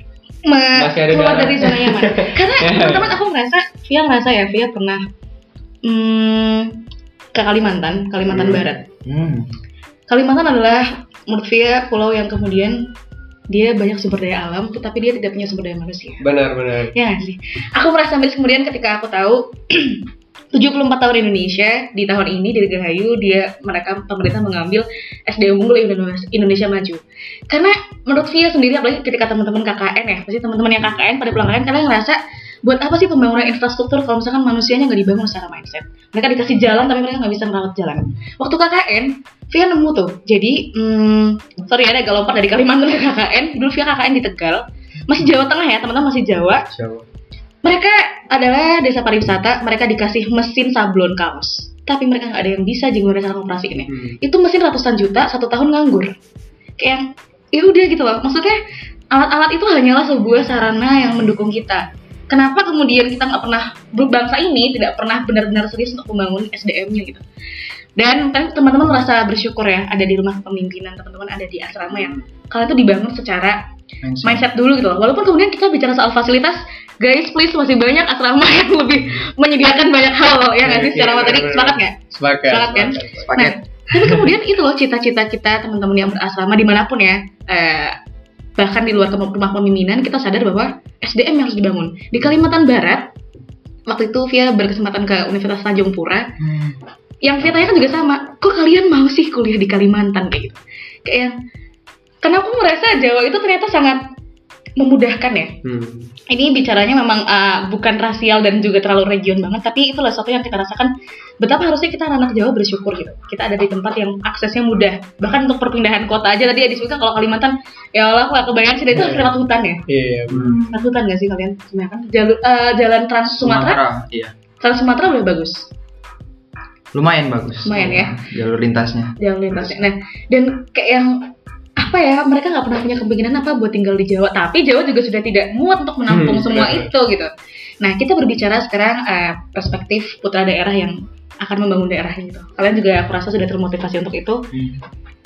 me- ada keluar darah. dari zona nyaman. Karena teman-teman aku merasa, Via merasa ya, Via pernah hmm, ke Kalimantan, Kalimantan Hmm. Barat. Hmm. Kalimantan adalah menurut Via pulau yang kemudian dia banyak sumber daya alam, tetapi dia tidak punya sumber daya manusia. Benar benar. Ya sih? Aku merasa miris kemudian ketika aku tahu 74 tahun Indonesia di tahun ini di Dirgahayu dia mereka pemerintah mengambil SDM unggul Indonesia, maju. Karena menurut Via sendiri apalagi ketika teman-teman KKN ya, pasti teman-teman yang KKN pada pulang KKN kalian ngerasa buat apa sih pembangunan infrastruktur kalau misalkan manusianya nggak dibangun secara mindset. Mereka dikasih jalan tapi mereka nggak bisa merawat jalan. Waktu KKN, Via nemu tuh. Jadi, hmm, sorry ada agak lompat dari Kalimantan ke KKN. Dulu Via KKN di Tegal, masih Jawa Tengah ya teman-teman masih Jawa. Jawa. Mereka adalah desa pariwisata, mereka dikasih mesin sablon kaos. Tapi mereka nggak ada yang bisa jenggot cara operasi ini. Hmm. Itu mesin ratusan juta, satu tahun nganggur. Kayak yang, ya udah gitu loh. Maksudnya alat-alat itu hanyalah sebuah sarana yang mendukung kita. Kenapa kemudian kita nggak pernah bangsa ini tidak pernah benar-benar serius untuk membangun SDM-nya gitu. Dan kan teman-teman merasa bersyukur ya ada di rumah kepemimpinan, teman-teman ada di asrama yang kalian tuh dibangun secara Mindset. mindset dulu gitu loh. Walaupun kemudian kita bicara soal fasilitas, guys please masih banyak asrama yang lebih menyediakan banyak hal ya nggak sih secara materi benar-benar. sepakat nggak? Sepakat. Sepakat kan? sepakat. Nah, tapi kemudian itu loh cita-cita kita teman-teman yang berasrama di mana pun ya, eh, bahkan di luar rumah pemimpinan kita sadar bahwa SDM yang harus dibangun di Kalimantan Barat. Waktu itu Via berkesempatan ke Universitas Tanjung Pura. Hmm. Yang Via tanyakan juga sama, kok kalian mau sih kuliah di Kalimantan kayak gitu? Kayak yang, kenapa aku merasa Jawa itu ternyata sangat memudahkan ya Hmm. ini bicaranya memang uh, bukan rasial dan juga terlalu region banget tapi itulah sesuatu yang kita rasakan betapa harusnya kita anak Jawa bersyukur gitu kita ada di tempat yang aksesnya mudah bahkan untuk perpindahan kota aja tadi ya disebutkan kalau Kalimantan ya Allah aku gak kebayang sih itu harus lewat hutan ya Iya. Hmm. lewat hutan gak sih kalian sebenarnya kan jalur uh, jalan Trans Sumatera Iya. Trans Sumatera udah bagus Lumayan bagus. Lumayan ya. Jalur lintasnya. jalan lintasnya nah dan kayak yang apa ya mereka nggak pernah punya kemungkinan apa buat tinggal di Jawa. Tapi Jawa juga sudah tidak muat untuk menampung Hmm, semua benar. itu gitu. Nah kita berbicara sekarang eh, perspektif putra daerah yang akan membangun daerah gitu. Kalian juga aku rasa sudah termotivasi untuk itu.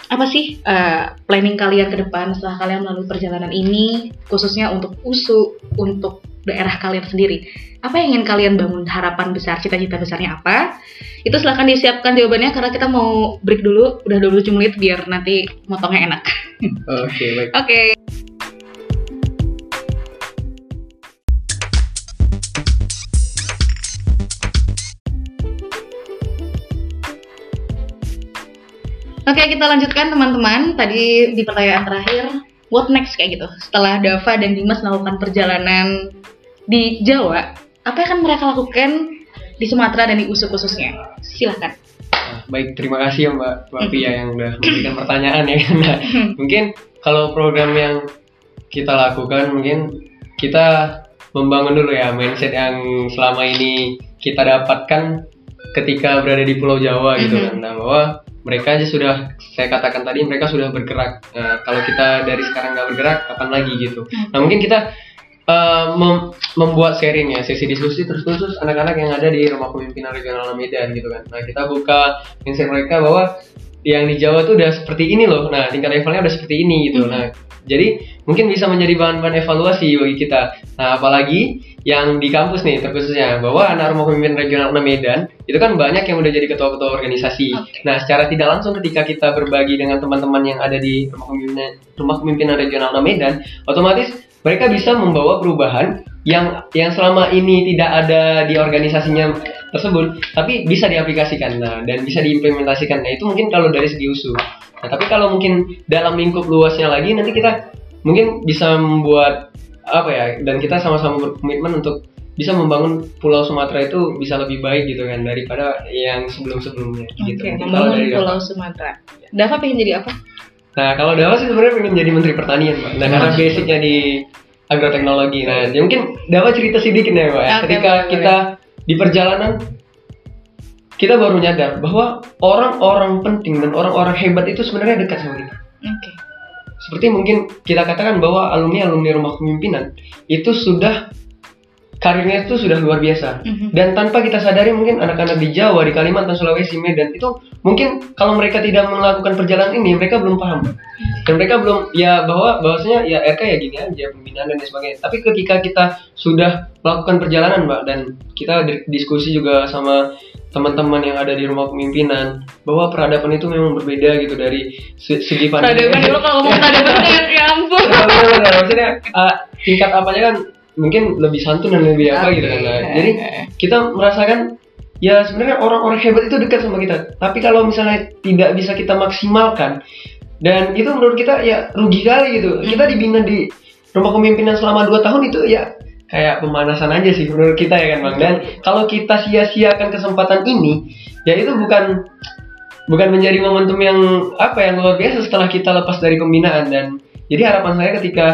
Apa sih eh, planning kalian ke depan setelah kalian melalui perjalanan ini khususnya untuk USU untuk daerah kalian sendiri apa yang ingin kalian bangun harapan besar cita-cita besarnya apa itu silahkan disiapkan jawabannya karena kita mau break dulu udah 27 menit biar nanti motongnya enak Oke, baik. oke Oke, kita lanjutkan teman-teman. Tadi di pertanyaan terakhir, what next kayak gitu. Setelah Dava dan Dimas melakukan perjalanan di Jawa, apa yang akan mereka lakukan di Sumatera dan di USU khususnya? Silahkan. Nah, baik, terima kasih ya Mbak Mbak Pia yang udah memberikan pertanyaan ya. Nah, mungkin kalau program yang kita lakukan mungkin kita membangun dulu ya mindset yang selama ini kita dapatkan ketika berada di Pulau Jawa gitu kan. Nah, bahwa mereka aja sudah saya katakan tadi mereka sudah bergerak. Nah, kalau kita dari sekarang nggak bergerak, kapan lagi gitu. Nah, mungkin kita uh, mem- membuat sharing ya sesi diskusi terus khusus anak-anak yang ada di rumah pemimpinan regional Medan gitu kan. Nah kita buka mindset mereka bahwa yang di Jawa tuh udah seperti ini loh. Nah tingkat levelnya udah seperti ini gitu. Nah jadi mungkin bisa menjadi bahan-bahan evaluasi bagi kita. Nah apalagi yang di kampus nih terkhususnya bahwa anak rumah pemimpin regional Medan itu kan banyak yang udah jadi ketua-ketua organisasi. Oke. Nah secara tidak langsung ketika kita berbagi dengan teman-teman yang ada di rumah pemimpinan rumah pemimpinan regional Medan, otomatis mereka bisa membawa perubahan yang yang selama ini tidak ada di organisasinya tersebut, tapi bisa diaplikasikan nah, dan bisa diimplementasikan. Nah itu mungkin kalau dari segi usul. Nah tapi kalau mungkin dalam lingkup luasnya lagi nanti kita mungkin bisa membuat apa ya dan kita sama-sama berkomitmen untuk bisa membangun Pulau Sumatera itu bisa lebih baik gitu kan daripada yang sebelum-sebelumnya gitu. Oke, membangun dari Pulau Sumatera. Dava pengen jadi apa? Nah, kalau Dawa sih sebenarnya pengen jadi menteri pertanian, Pak. Nah, karena basicnya di agroteknologi. Nah, jadi mungkin Dawa cerita sedikit nih, Pak. ya. Ketika boleh, kita di perjalanan kita baru nyadar bahwa orang-orang penting dan orang-orang hebat itu sebenarnya dekat sama kita. Oke. Seperti mungkin kita katakan bahwa alumni-alumni rumah pemimpinan itu sudah karirnya itu sudah luar biasa. Mhm. Dan tanpa kita sadari mungkin anak-anak di Jawa, di Kalimantan, Sulawesi, Medan itu mungkin kalau mereka tidak melakukan perjalanan ini mereka belum paham. dan mereka belum ya bahwa bahwasanya ya RK ya gini aja pembinaan dan sebagainya tapi ketika kita sudah melakukan perjalanan mbak dan kita di- diskusi juga sama teman-teman yang ada di rumah pemimpinan bahwa peradaban itu memang berbeda gitu dari se- segi pandang Peradaban dulu kalau ngomong peradaban ya ampun. Benar, benar. maksudnya uh, tingkat apanya kan mungkin lebih santun dan lebih apa gitu kan. Nah, jadi kita merasakan ya sebenarnya orang-orang hebat itu dekat sama kita. Tapi kalau misalnya tidak bisa kita maksimalkan dan itu menurut kita ya rugi kali gitu. Kita dibina di rumah kepemimpinan selama 2 tahun itu ya kayak pemanasan aja sih menurut kita ya kan bang. Dan kalau kita sia-siakan kesempatan ini ya itu bukan bukan menjadi momentum yang apa yang luar biasa setelah kita lepas dari pembinaan. Dan jadi harapan saya ketika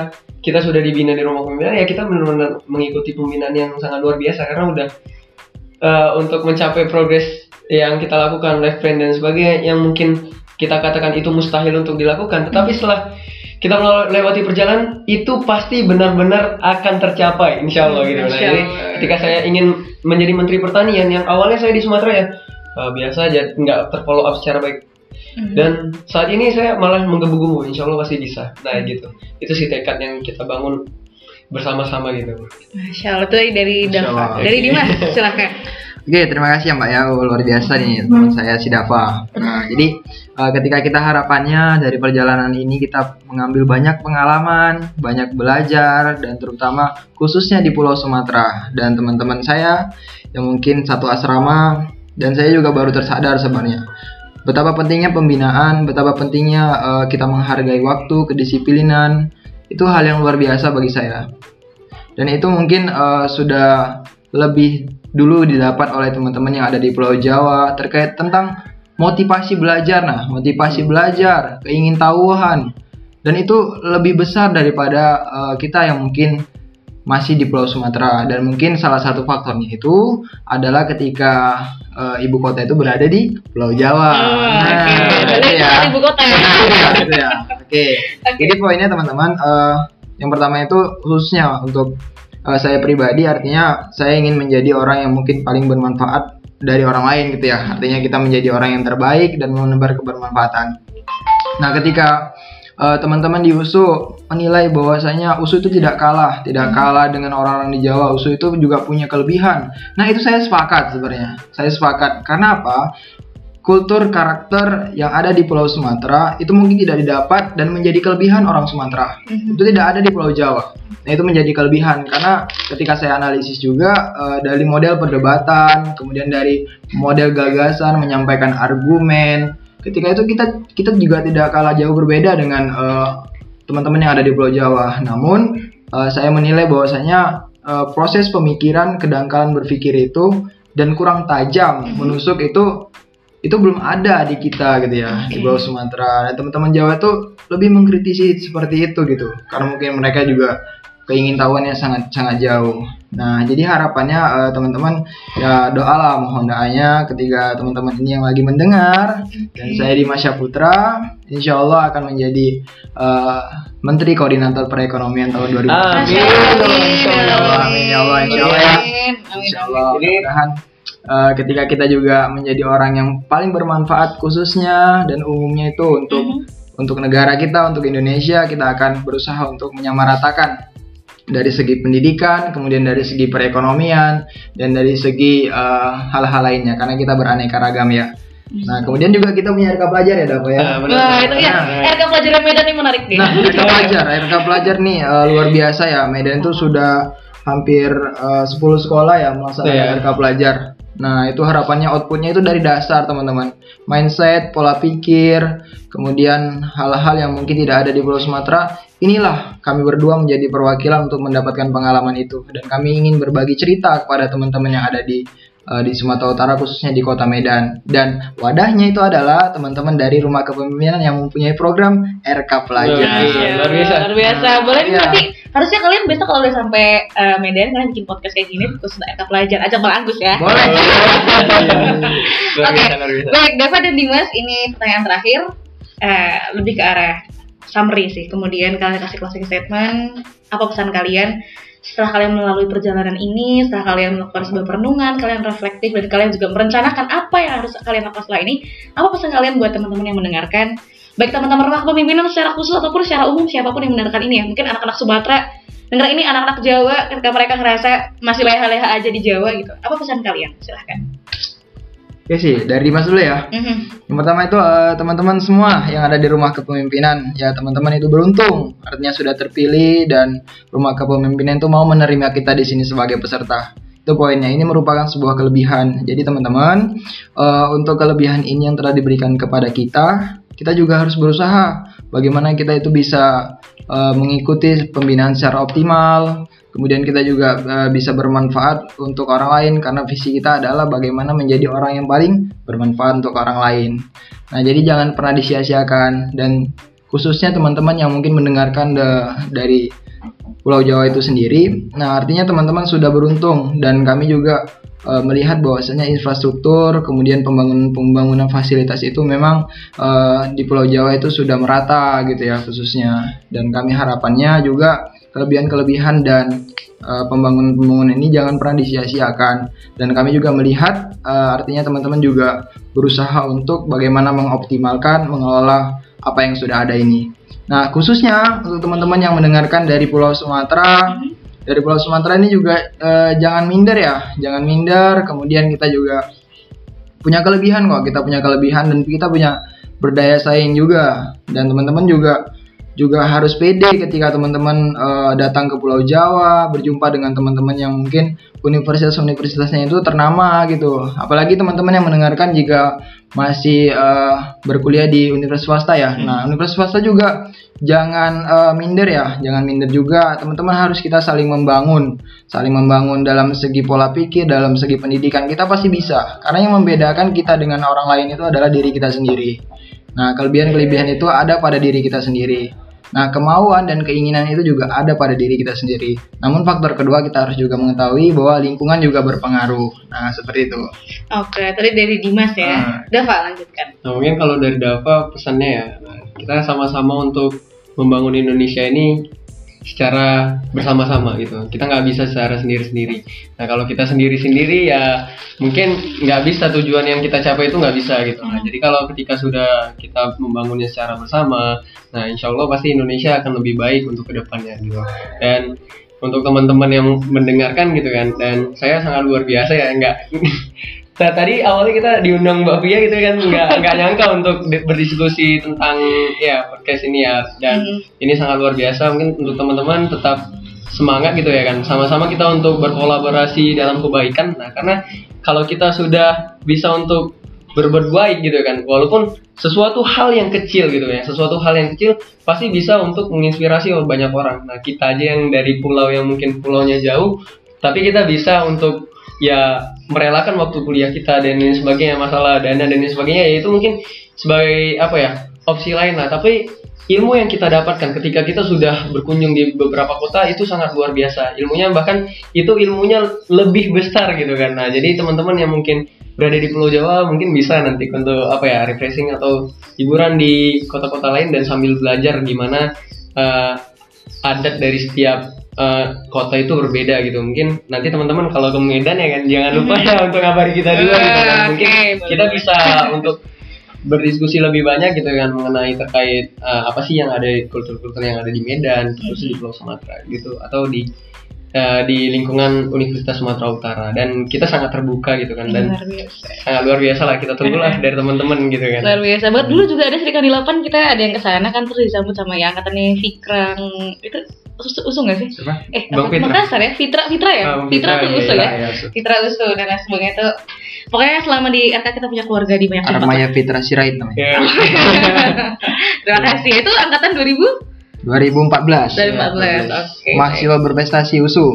kita sudah dibina di rumah pembinaan ya kita benar-benar mengikuti pembinaan yang sangat luar biasa karena udah eh, untuk mencapai progres yang kita lakukan life plan dan sebagainya yang mungkin kita katakan itu mustahil untuk dilakukan. Tetapi setelah kita melewati perjalanan itu pasti benar-benar akan tercapai insya Allah gitu. Nah jadi ketika saya ingin menjadi menteri pertanian yang awalnya saya di Sumatera ya eh, biasa aja nggak terfollow up secara baik Hmm. dan saat ini saya malah menggebu-gebu insya Allah pasti bisa. Nah gitu. Itu sih tekad yang kita bangun bersama-sama gitu. Masya Allah itu dari Dava. Dari Dimas silakan. Oke, terima kasih ya Mbak ya, Oh, luar biasa nih teman saya si Dava. Nah, jadi eh, ketika kita harapannya dari perjalanan ini kita mengambil banyak pengalaman, banyak belajar, dan terutama khususnya di Pulau Sumatera. Dan teman-teman saya yang mungkin satu asrama dan saya juga baru tersadar sebenarnya betapa pentingnya pembinaan, betapa pentingnya eh, kita menghargai waktu, kedisiplinan. Itu hal yang luar biasa bagi saya. Dan itu mungkin eh, sudah lebih dulu didapat oleh teman-teman yang ada di Pulau Jawa terkait tentang motivasi belajar. Nah motivasi belajar keingintahuan dan itu lebih besar daripada eh, kita yang mungkin masih di Pulau Sumatera dan mungkin salah satu faktornya itu adalah ketika eh, ibu kota itu berada di Pulau Jawa. Oh, Nah, itu ya. Ibu kota ya. Nah, itu ya. Oke. Jadi poinnya teman-teman, eh, yang pertama itu khususnya untuk eh, saya pribadi, artinya saya ingin menjadi orang yang mungkin paling bermanfaat dari orang lain gitu ya. Artinya kita menjadi orang yang terbaik dan menebar kebermanfaatan. Nah, ketika eh, teman-teman di USU menilai bahwasanya USU itu tidak kalah, tidak kalah dengan orang-orang di Jawa. USU itu juga punya kelebihan. Nah, itu saya sepakat sebenarnya. Saya sepakat. Karena apa? kultur karakter yang ada di Pulau Sumatera itu mungkin tidak didapat dan menjadi kelebihan orang Sumatera. Mhm. Itu tidak ada di Pulau Jawa. Nah, itu menjadi kelebihan karena ketika saya analisis juga eh, dari model perdebatan, kemudian dari model gagasan menyampaikan argumen, ketika itu kita kita juga tidak kalah jauh berbeda dengan eh, teman-teman yang ada di Pulau Jawa. Namun eh, saya menilai bahwasanya eh, proses pemikiran, kedangkalan berpikir itu dan kurang tajam menusuk itu itu belum ada di kita gitu ya di Oke. Pulau Sumatera dan teman-teman Jawa itu lebih mengkritisi seperti itu gitu karena mungkin mereka juga keingintahuannya sangat sangat jauh. Nah jadi harapannya eh, teman-teman ya doalah mohon doanya ketika teman-teman ini yang lagi mendengar dan saya di Masya Putra insya Allah akan menjadi eh, Menteri Koordinator Perekonomian tahun 2020. Amin. Allah, Amin ya Allah insya Allah ya. Insya Allah Ini- mudah-mudahan eh, ketika kita juga menjadi orang yang paling bermanfaat khususnya dan umumnya itu untuk Mhm. untuk negara kita untuk Indonesia kita akan berusaha untuk menyamaratakan dari segi pendidikan kemudian dari segi perekonomian dan dari segi eh, hal-hal lainnya karena kita beraneka ragam ya. Nah kemudian juga kita punya RK pelajar ya Dapo ya. Ah, benar. Wah itu ya, Nah. RK pelajaran Medan ini menarik nih. Nah, RK pelajar, RK pelajar nih eh, luar biasa ya. Medan itu sudah hampir eh, 10 sekolah ya melaksanakan Iya. RK pelajar. Nah, itu harapannya outputnya itu dari dasar teman-teman. Mindset, pola pikir, kemudian hal-hal yang mungkin tidak ada di Pulau Sumatera. Inilah kami berdua menjadi perwakilan untuk mendapatkan pengalaman itu dan kami ingin berbagi cerita kepada teman-teman yang ada di eh, di Sumatera Utara khususnya di Kota Medan. Dan wadahnya itu adalah teman-teman dari Rumah Kepemimpinan yang mempunyai program RK Pelajar. Iya, luar biasa. Luar biasa. Nah, Boleh nih iya. nanti harusnya kalian besok kalau udah sampai eh, Medan kalian bikin podcast kayak gini khusus untuk RK pelajar ajak Bang Agus ya. Boleh. Luar Oke. biasa, luar biasa. Baik, Dava dan Dimas, ini pertanyaan terakhir eh, lebih ke arah summary sih. Kemudian kalian kasih closing statement, apa pesan kalian? Setelah kalian melalui perjalanan ini, setelah kalian melakukan sebuah perenungan, kalian reflektif dan kalian juga merencanakan apa yang harus kalian lakukan setelah ini. Apa pesan kalian buat teman-teman yang mendengarkan? Baik teman-teman rumah kepemimpinan secara khusus ataupun secara umum siapa pun yang mendengarkan ini ya. Mungkin anak-anak Sumatera dengar ini anak-anak Jawa ketika mereka ngerasa masih leha-leha aja di Jawa gitu. Apa pesan kalian? Silahkan Oke sih, dari Dimas dulu ya. Mhm. Yang pertama itu eh, teman-teman semua yang ada di rumah kepemimpinan, ya teman-teman itu beruntung, artinya sudah terpilih dan rumah kepemimpinan itu mau menerima kita di sini sebagai peserta. Itu poinnya. Ini merupakan sebuah kelebihan. Jadi teman-teman, eh, untuk kelebihan ini yang telah diberikan kepada kita, kita juga harus berusaha bagaimana kita itu bisa eh, mengikuti pembinaan secara optimal. Kemudian kita juga eh, bisa bermanfaat untuk orang lain karena visi kita adalah bagaimana menjadi orang yang paling bermanfaat untuk orang lain. Nah, jadi jangan pernah disia-siakan dan khususnya teman-teman yang mungkin mendengarkan da- dari Pulau Jawa itu sendiri. Nah, artinya teman-teman sudah beruntung dan kami juga eh, melihat bahwasanya infrastruktur kemudian pembangunan pembangunan fasilitas itu memang eh, di Pulau Jawa itu sudah merata gitu ya khususnya. Dan kami harapannya juga kelebihan-kelebihan dan eh, pembangunan-pembangunan ini jangan pernah disia-siakan. Dan kami juga melihat eh, artinya teman-teman juga berusaha untuk bagaimana mengoptimalkan mengelola apa yang sudah ada ini. Nah, khususnya untuk teman-teman yang mendengarkan dari Pulau Sumatera, dari Pulau Sumatera ini juga eh, jangan minder ya, jangan minder. Kemudian kita juga punya kelebihan kok, kita punya kelebihan dan kita punya berdaya saing juga. Dan teman-teman juga juga harus pede ketika teman-teman eh, datang ke Pulau Jawa, berjumpa dengan teman-teman yang mungkin universitas-universitasnya itu ternama gitu. Apalagi teman-teman yang mendengarkan jika masih eh, berkuliah di universitas swasta ya. Nah, universitas swasta juga jangan eh, minder ya, jangan minder juga. Teman-teman harus kita saling membangun, saling membangun dalam segi pola pikir, dalam segi pendidikan kita pasti bisa. Karena yang membedakan kita dengan orang lain itu adalah diri kita sendiri. Nah, kelebihan-kelebihan itu ada pada diri kita sendiri. Nah, kemauan dan keinginan itu juga ada pada diri kita sendiri. Namun faktor kedua kita harus juga mengetahui bahwa lingkungan juga berpengaruh. Nah, seperti itu. oke tadi dari Dimas ya Ah. Dava lanjutkan Nah mungkin kalau dari Dava pesannya ya nah, kita sama-sama untuk membangun Indonesia ini secara bersama-sama gitu. Kita nggak bisa secara sendiri-sendiri. Nah kalau kita sendiri-sendiri ya mungkin nggak bisa tujuan yang kita capai itu nggak bisa gitu. Nah jadi kalau ketika sudah kita membangunnya secara bersama, nah insya Allah pasti Indonesia akan lebih baik untuk ke depannya gitu. Dan untuk teman-teman yang mendengarkan gitu kan dan saya sangat luar biasa ya nggak Nah, tadi awalnya kita diundang Mbak Pia gitu kan nggak nggak nyangka untuk di- berdiskusi tentang ya podcast ini ya. Dan Hmm. ini sangat luar biasa mungkin untuk teman-teman tetap semangat gitu ya kan. Sama-sama kita untuk berkolaborasi dalam kebaikan. Nah karena kalau kita sudah bisa untuk berbuat baik gitu kan walaupun sesuatu hal yang kecil gitu ya sesuatu hal yang kecil pasti bisa untuk menginspirasi banyak orang. Nah kita aja yang dari pulau yang mungkin pulaunya jauh tapi kita bisa untuk ya merelakan waktu kuliah kita dan lain sebagainya masalah dana dan lain sebagainya ya itu mungkin sebagai apa ya opsi lain lah. Tapi ilmu yang kita dapatkan ketika kita sudah berkunjung di beberapa kota itu sangat luar biasa. Ilmunya bahkan itu ilmunya lebih besar gitu kan. Nah jadi teman-teman yang mungkin berada di Pulau Jawa mungkin bisa nanti untuk apa ya refreshing atau hiburan di kota-kota lain dan sambil belajar gimana eh, adat dari setiap eh, kota itu berbeda gitu. Mungkin nanti teman-teman kalau ke Medan ya kan jangan lupa ya untuk ngabari kita juga gitu kan. Mungkin kita bisa untuk berdiskusi lebih banyak gitu kan mengenai terkait eh, apa sih yang ada kultur-kultur yang ada di Medan terus di Pulau Sumatera gitu atau di eh, di lingkungan Universitas Sumatera Utara. Dan kita sangat terbuka gitu kan dan luar biasa. sangat luar biasa lah kita tunggulah dari teman-teman gitu kan. Luar biasa. Banget dulu juga ada Serikandi 8 kita ada yang ke sana kan terus disambut sama yang angkatannya Fikrang itu us- usung gak sih? Siapa? Eh, Bang apa- Fitra. Makassar ya? Fitra, Fitra ya? Bang Fitra, Fitra, tuh usul iya, ya? iya. Fitra usul dan lain sebagainya itu Pokoknya selama di RK kita punya keluarga di banyak tempat Armaya Fitra Sirait namanya. Ya, Terima kasih Itu angkatan 2000? 2014. Dari 14 Oke Mahasiswa berprestasi USU.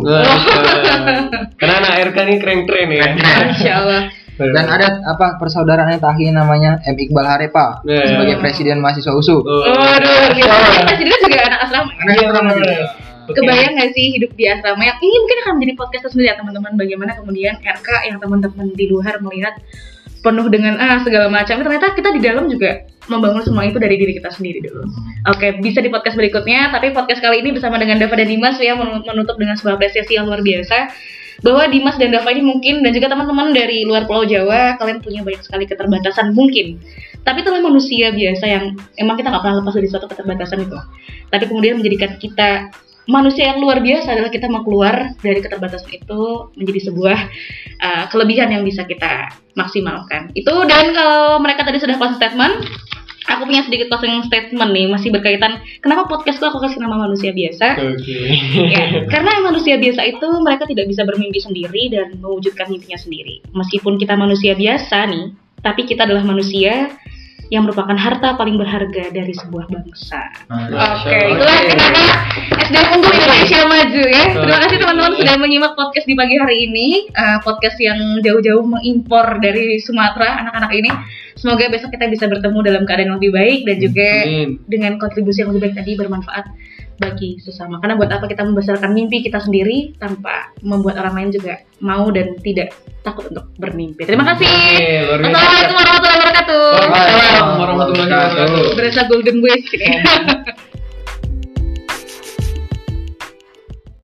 Karena anak RK ini keren-keren ya Masya Allah Dan ada apa persaudaraannya Tahi namanya M. Iqbal Harepa Iya. sebagai presiden mahasiswa USU. Waduh, kita sendiri juga anak asrama Anak Iya, asrama juga. Oke. Kebayang gak sih hidup di asrama? Yang ini mungkin akan menjadi podcast tersendiri ya teman-teman. Bagaimana kemudian RK yang teman-teman di luar melihat penuh dengan ah segala macam. Ternyata kita di dalam juga membangun semua itu dari diri kita sendiri dulu. Oke bisa di podcast berikutnya tapi podcast kali ini bersama dengan Dava dan Dimas ya men- menutup dengan sebuah apresiasi yang luar biasa. Bahwa Dimas dan Dava ini mungkin dan juga teman-teman dari luar Pulau Jawa kalian punya banyak sekali keterbatasan mungkin. Tapi itulah manusia biasa yang emang kita nggak pernah lepas dari suatu keterbatasan itu. Tapi kemudian menjadikan kita manusia yang luar biasa adalah kita mau keluar dari keterbatasan itu menjadi sebuah uh, kelebihan yang bisa kita maksimalkan itu dan kalau mereka tadi sudah closing statement aku punya sedikit closing statement nih masih berkaitan kenapa podcastku aku kasih nama manusia biasa Oke. Ya, karena manusia biasa itu mereka tidak bisa bermimpi sendiri dan mewujudkan mimpinya sendiri. Meskipun kita manusia biasa nih, tapi kita adalah manusia yang merupakan harta paling berharga dari sebuah bangsa. Oke, itulah kenapa SD Unggul Indonesia Maju ya. Terima kasih teman-teman sudah menyimak podcast di pagi hari ini. Uh, podcast yang jauh-jauh mengimpor dari Sumatera anak-anak ini. Semoga besok kita bisa bertemu dalam keadaan yang lebih baik dan juga Amin. dengan kontribusi yang lebih baik tadi bermanfaat bagi sesama. Karena buat apa kita membesarkan mimpi kita sendiri tanpa membuat orang lain juga mau dan tidak takut untuk bermimpi. Terima kasih. Luar biasa. Assalamualaikum warahmatullahi wabarakatuh. Waalaikumsalam warahmatullahi wabarakatuh. Berasa golden voice ini.